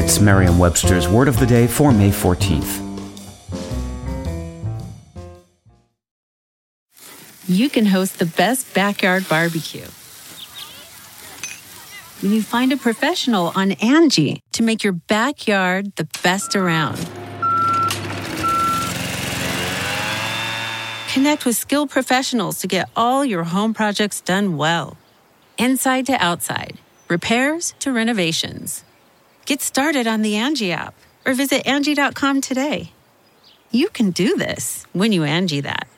It's Merriam Webster's Word of the Day for May 14th. You can host the best backyard barbecue when you find a professional on Angie to make your backyard the best around. Connect with skilled professionals to get all your home projects done well. Inside to outside, repairs to renovations. Get started on the Angie app or visit Angie.com today. You can do this when you Angie that.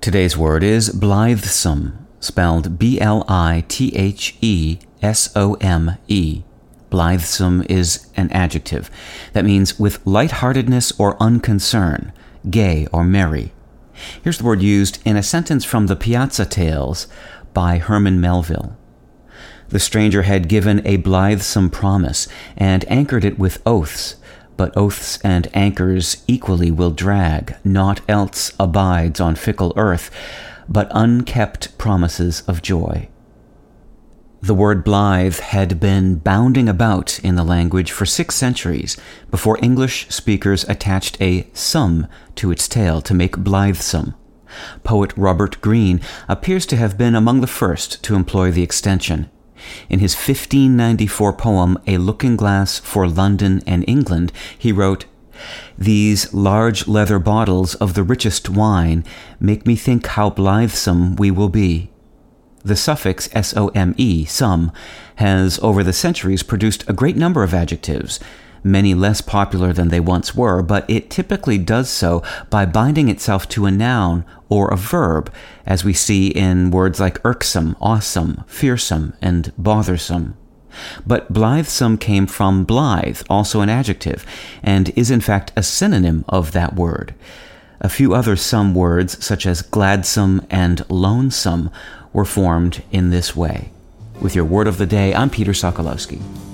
Today's word is blithesome, spelled B L I T H E S O M E. Blithesome is an adjective that means with lightheartedness or unconcern, gay or merry. Here's the word used in a sentence from the Piazza Tales by Herman Melville. The stranger had given a blithesome promise, and anchored it with oaths. But oaths and anchors equally will drag, naught else abides on fickle earth, but unkept promises of joy. The word blithe had been bounding about in the language for six centuries before English speakers attached a some to its tail to make blithesome. Poet Robert Greene appears to have been among the first to employ the extension. In his 1594 poem, A Looking Glass for London and England, he wrote, These large leather bottles of the richest wine make me think how blithesome we will be. The suffix some, some, has over the centuries produced a great number of adjectives, many less popular than they once were, but it typically does so by binding itself to a noun or a verb, as we see in words like irksome, awesome, fearsome, and bothersome. But blithesome came from blithe, also an adjective, and is in fact a synonym of that word. A few other some words, such as gladsome and lonesome, were formed in this way. With your word of the day, I'm Peter Sokolowski.